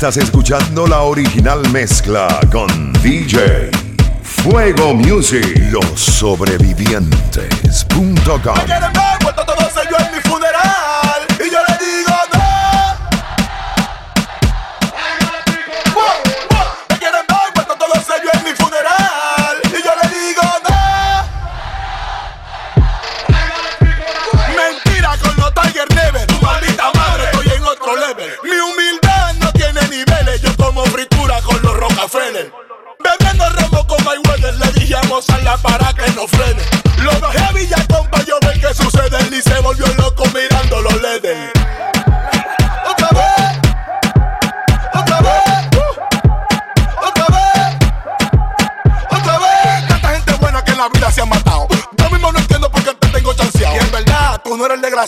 Estás escuchando la original mezcla con DJ Fuego Music, los sobrevivientes.com.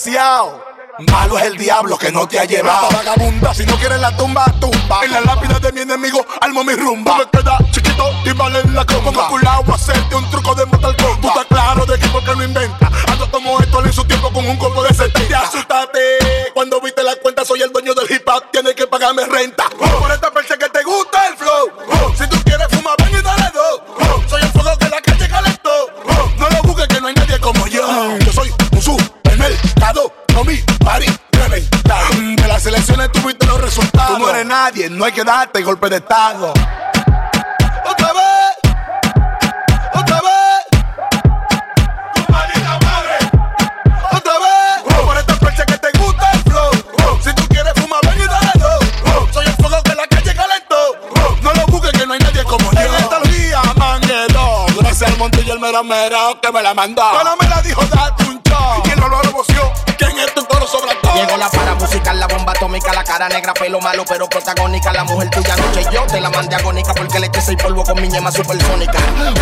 desgraciado. Malo es el diablo que no te ha llevado. Vagabunda, si no quieres la tumba, tumba. En la lápida de mi enemigo, almo mi rumba. Elecciones tuviste los resultados. Tú no eres nadie, no hay que darte golpe de estado. Otra vez, otra vez. Tu maldita madre. Otra vez. Por esta fecha que te gusta el flow. Si tú quieres fumar, ven y dale dos. Soy el fuego que la calle calentó. No lo busques que no hay nadie como yo. En esta vía, manguero. Gracias al monte y el mero mero que me la mandó. Pero me la dijo, date un Llegó la para musical, la bomba atómica, la cara negra, pelo malo, pero protagónica. La mujer tuya noche yo te la mandé agónica porque le eché seis polvo con mi ñema supersónica.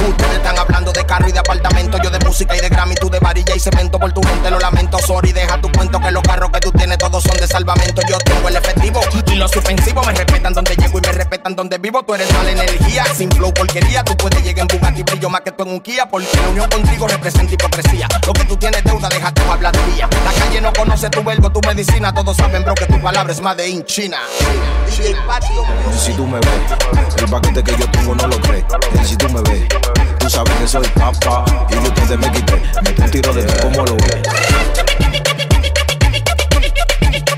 Ustedes están hablando de carro y de apartamento, yo de música y de Grammy, tú de varilla y cemento. Por tu gente lo lamento, sorry, deja tu cuento que los carros que tú tienes todos son de salvamento. Yo tengo el efectivo y los suspensivos me respetan donde llego y me respetan donde vivo. Tú eres mala energía, sin flow porquería. Tú puedes llegar en Bugatti, brillo más que tú en un Kia, porque la unión contigo representa hipocresía. Lo que tú tienes deuda, deja tu habladuría. La calle no conoce tu verbo, tu medicina, todos saben, bro, que tu palabra es más de in China. Si tú me ves, el paquete que yo tengo no lo crees. Si tú me ves, tú sabes que soy papá. Y yo te me quité, me un tiro de ti, ¿cómo lo ves?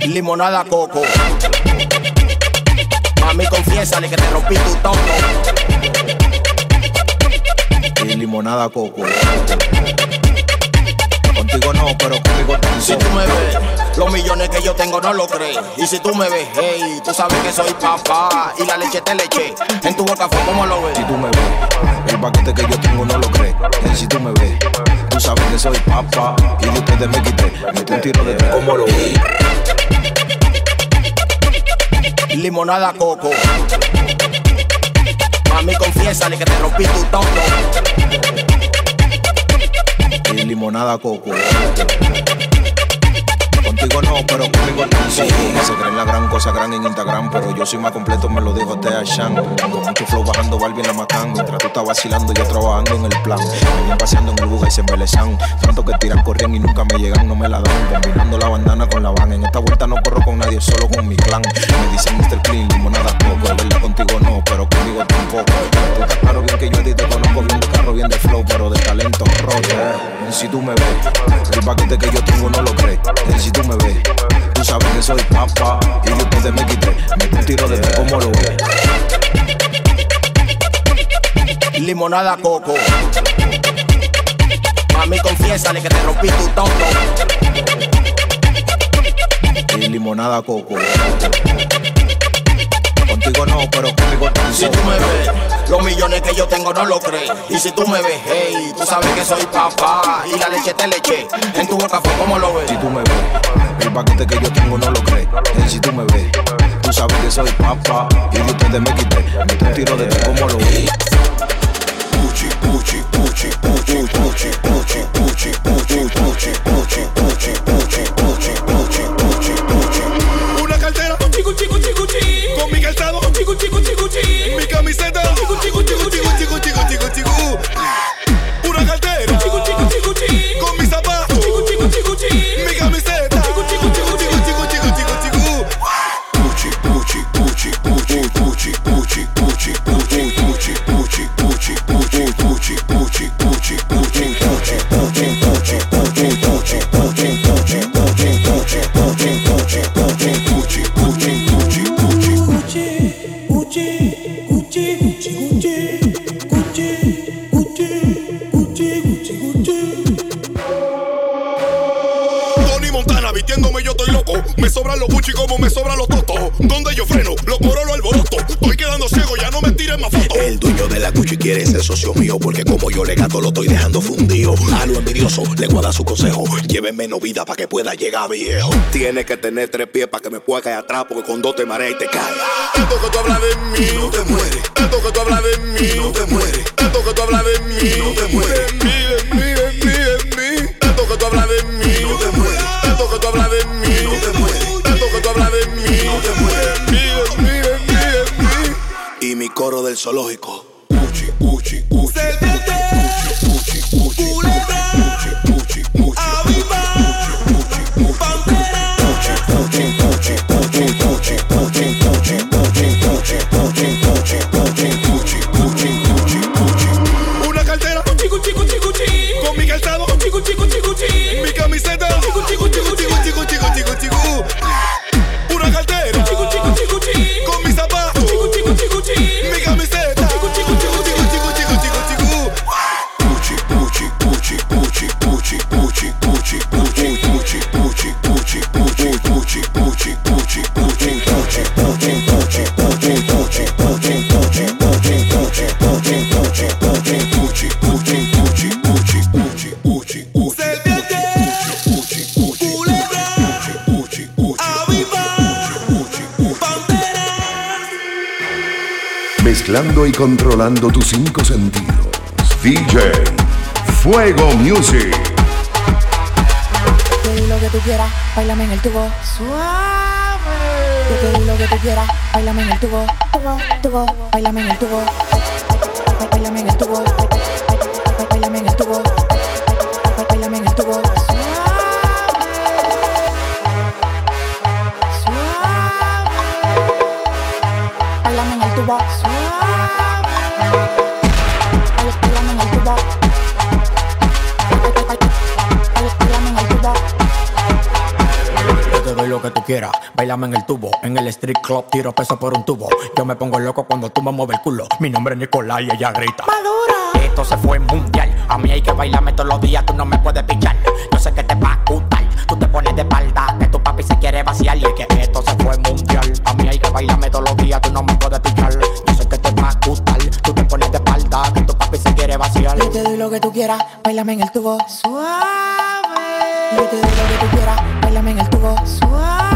Limonada coco. Mami, confiésale que te rompí tu tonto. Y limonada coco. Contigo no, pero conmigo Si tú me ves, los millones que yo tengo no lo crees. Y si tú me ves, hey, tú sabes que soy papá. Y la leche te leche. En tu boca fue como lo ves. Si tú me ves, el paquete que yo tengo no lo crees. Y si tú me ves, tú sabes que soy papá. Y de ustedes me quité, metí un tiro de ti, ¿cómo lo ves? Limonada coco. Mami, confiésale que te rompí tu tonto. Y limonada coco. Contigo no, pero conmigo sí. Se creen la gran cosa gran en Instagram, pero yo soy más completo, me lo dijo Tea Shan. Con tu flow bajando Barbie en la Macán, mientras tú estás vacilando, yo trabajando en el plan. Venían paseando en el buga y se embelezan. Tanto que tiran, corrían y nunca me llegan, no me la dan. Combinando la bandana con la van. En esta vuelta no corro con nadie, solo con mi clan. Me dicen Mr. Clean, limonada poco. Verdad, contigo no, pero conmigo tampoco. Tú estás claro bien que yo te conozco bien de carro, bien de flow, pero de talento roto. Si tú me ves, el paquete que yo tengo no lo crees. Si tú me soy papá. Y yo ustedes me quité, me un tiro de ti, ¿cómo lo ves? Limonada coco. Mami, confiésale que te rompí tu tonto. Y limonada coco. Contigo no, pero conmigo Si tú me ves, los millones que yo tengo no lo crees. Y si tú me ves, hey, tú sabes que soy papá. Y la leche te leche. En tu boca fue como lo ves. Si tú me ves, paquete que yo tengo no lo crees. Y si tú me ves, tú sabes que soy papá. Y de ustedes me quité, metí un tiro de ti, ¿cómo lo? Puchi, puchi, puchi, puchi, puchi, puchi, puchi, puchi, puchi, puchi, Montana vistiéndome, yo estoy loco. Me sobran los Gucci como me sobran los totos. Donde yo freno, los corolo alboroto. Estoy quedando ciego, ya no me tires más fotos. El dueño de la Gucci quiere ser socio mío, porque como yo le gato, lo estoy dejando fundido. A lo envidioso le voy a dar su consejo. Lleve menos vida para que pueda llegar viejo. Tiene que tener tres pies para que me pueda caer atrás, porque con dos te marea y te cae. Esto que tú hablas de mí no te muere. Esto que tú hablas de mí no te muere. Esto que tú hablas de mí no te muere. De mí, de mí. escatológico. Mezclando y controlando tus cinco sentidos. DJ Fuego Music. Yo te di lo que tú quieras, bailame en el tubo. Suave. Yo te di lo que tú quieras, bailame en el tubo. Tubo, tubo, bailame en el tubo. Bailame en el tubo. Quieras, bailame en el tubo. En el street club tiro peso por un tubo. Yo me pongo loco cuando tú me mueves el culo. Mi nombre es Nicolás y ella grita. Madura. Esto se fue mundial. A mí hay que bailarme todos los días, tú no me puedes pichar. Yo sé que te va a gustar. Tú te pones de espalda, que tu papi se quiere vaciar. Y es que esto se fue mundial. A mí hay que bailarme todos los días, tú no me puedes pichar. Yo sé que te va a gustar. Tú te pones de espalda, que tu papi se quiere vaciar. Yo te doy lo que tú quieras, bailame en el tubo. Suave. Yo te doy lo que tú quieras, bailame en el tubo. Suave.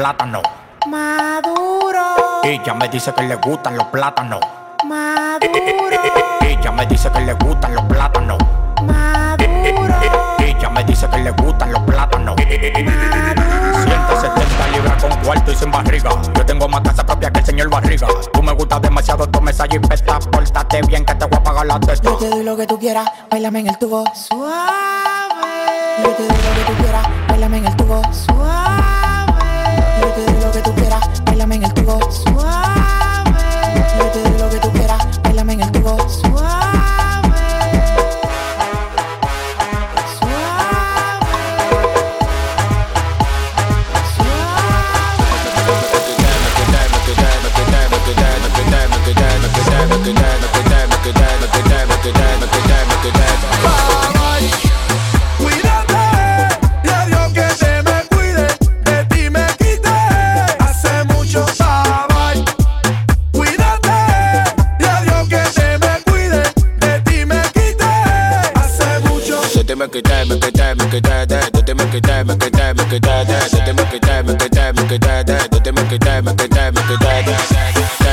Plátanos. Maduro. Ella me dice que le gustan los plátanos. Maduro. Ella me dice que le gustan los plátanos. Maduro. Ella me dice que le gustan los plátanos. 170 libras con cuarto y sin barriga. Yo tengo más casa propia que el señor Barriga. Tú me gustas demasiado, tú me y pesta. Pórtate bien que te voy a pagar la testa. Yo te doy lo que tú quieras, bailame en el tubo. Suave. Yo te doy lo que tú quieras, bailame en el tubo. Suave. Tú quieras, bailame en el tubo. Suave. Me quité, me quité, de de ti me quité, me quité, me quité, de de ti me quité, me quité, me quité, de de ti me quité, me quité, me quité, de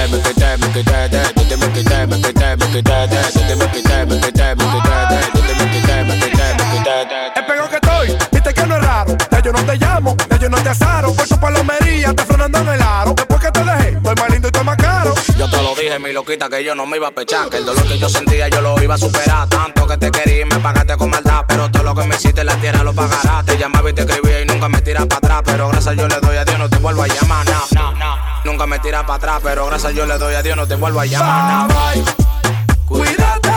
me quité, me quité, de de ti me quité, me quité, me quité, de de ti me quité, me quité, me quité, de de ti me quité, me quité, me quité, de Es peor que estoy, viste que no es raro. Ya yo no te llamo, ya yo no te. Por tu palomería, te frenando en el aro. Después que te dejé, estoy más lindo y estoy más caro. Yo te lo dije, mi loquita, que yo no me iba a pechar. Que el dolor que yo sentía yo lo iba a superar. Tanto que te quería y me pagaste con maldad. Pero todo lo que me hiciste te llamaba y te escribía y nunca me tiras para atrás. Pero gracias yo le doy a Dios, no te vuelvo a llamar. No. Nunca me tiras para atrás, pero gracias yo le doy a Dios, no te vuelvo a llamar. Bye, bye. Cuídate.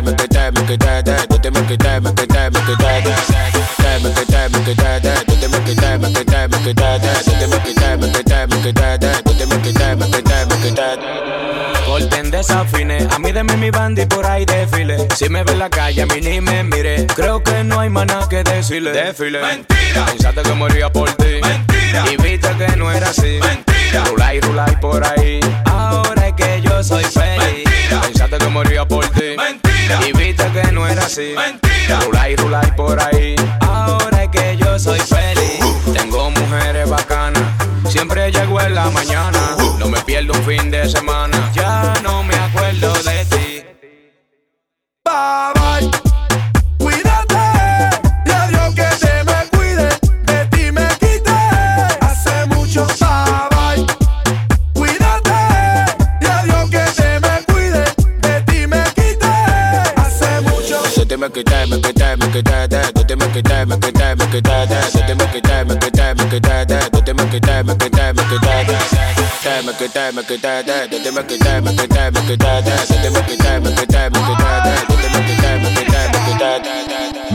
that, make it that, make it that, that. Do they make it that, make it that, make it that, that. Make it that, make it that, that. Do they make it that, make it that, make it that, that. Do they make it that, make it that, make it that, that. Do they make it that, make it that, make it that. Corten desafines, a mí de mí mi banda por ahí desfile. Si me ve en la calle, a mí ni me mire. Creo que no hay maná que decirle. Desfile. Mentira. Pensaste que moría por ti. Mentira. Y viste que no era así. Mentira. Rula y rula y por ahí. Ahora es que yo soy feliz. Mentira. Y viste que no era así. Mentira. Rulay, rulay por ahí. Ahora es que yo soy feliz. Uh. Tengo mujeres bacanas. Siempre llego en la mañana. Uh. No me pierdo un fin de semana. Ya no me acuerdo de ti. Bye bye. te te te te te te.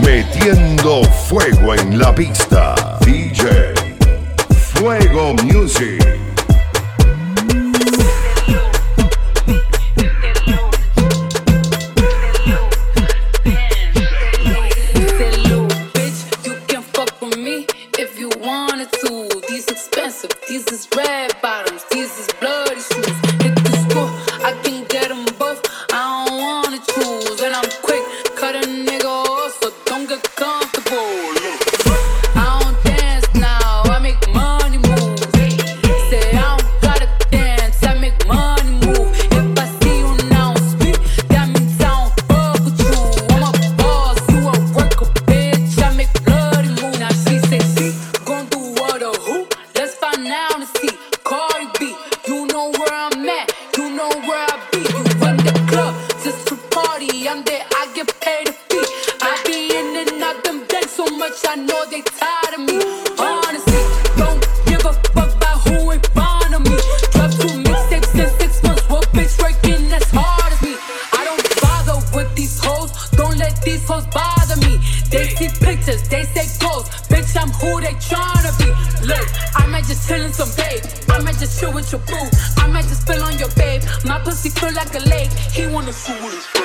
Metiendo fuego en la pista, DJ Fuego Music. with your boo. I might just spill on your babe. My pussy feel like a lake. He wanna fool with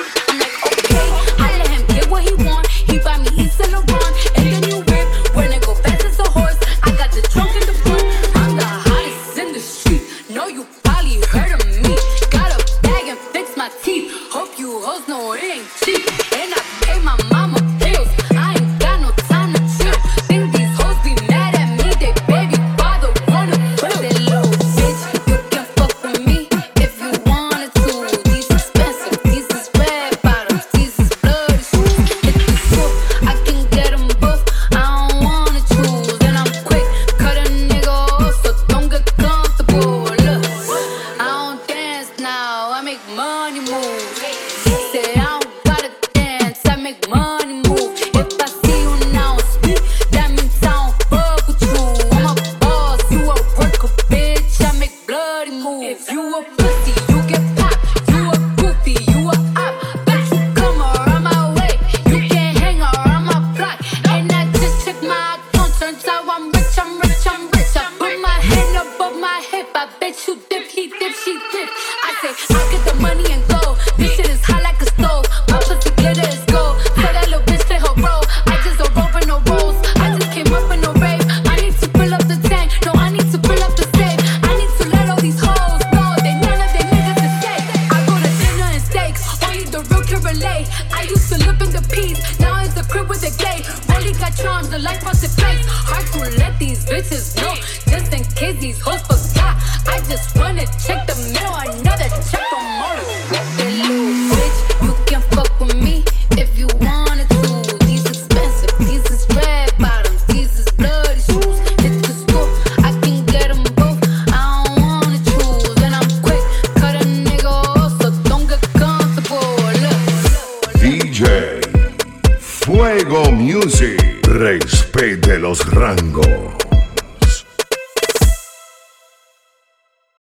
make money move. Say I don't gotta dance, I make money. I got the money and middle another check from Marley.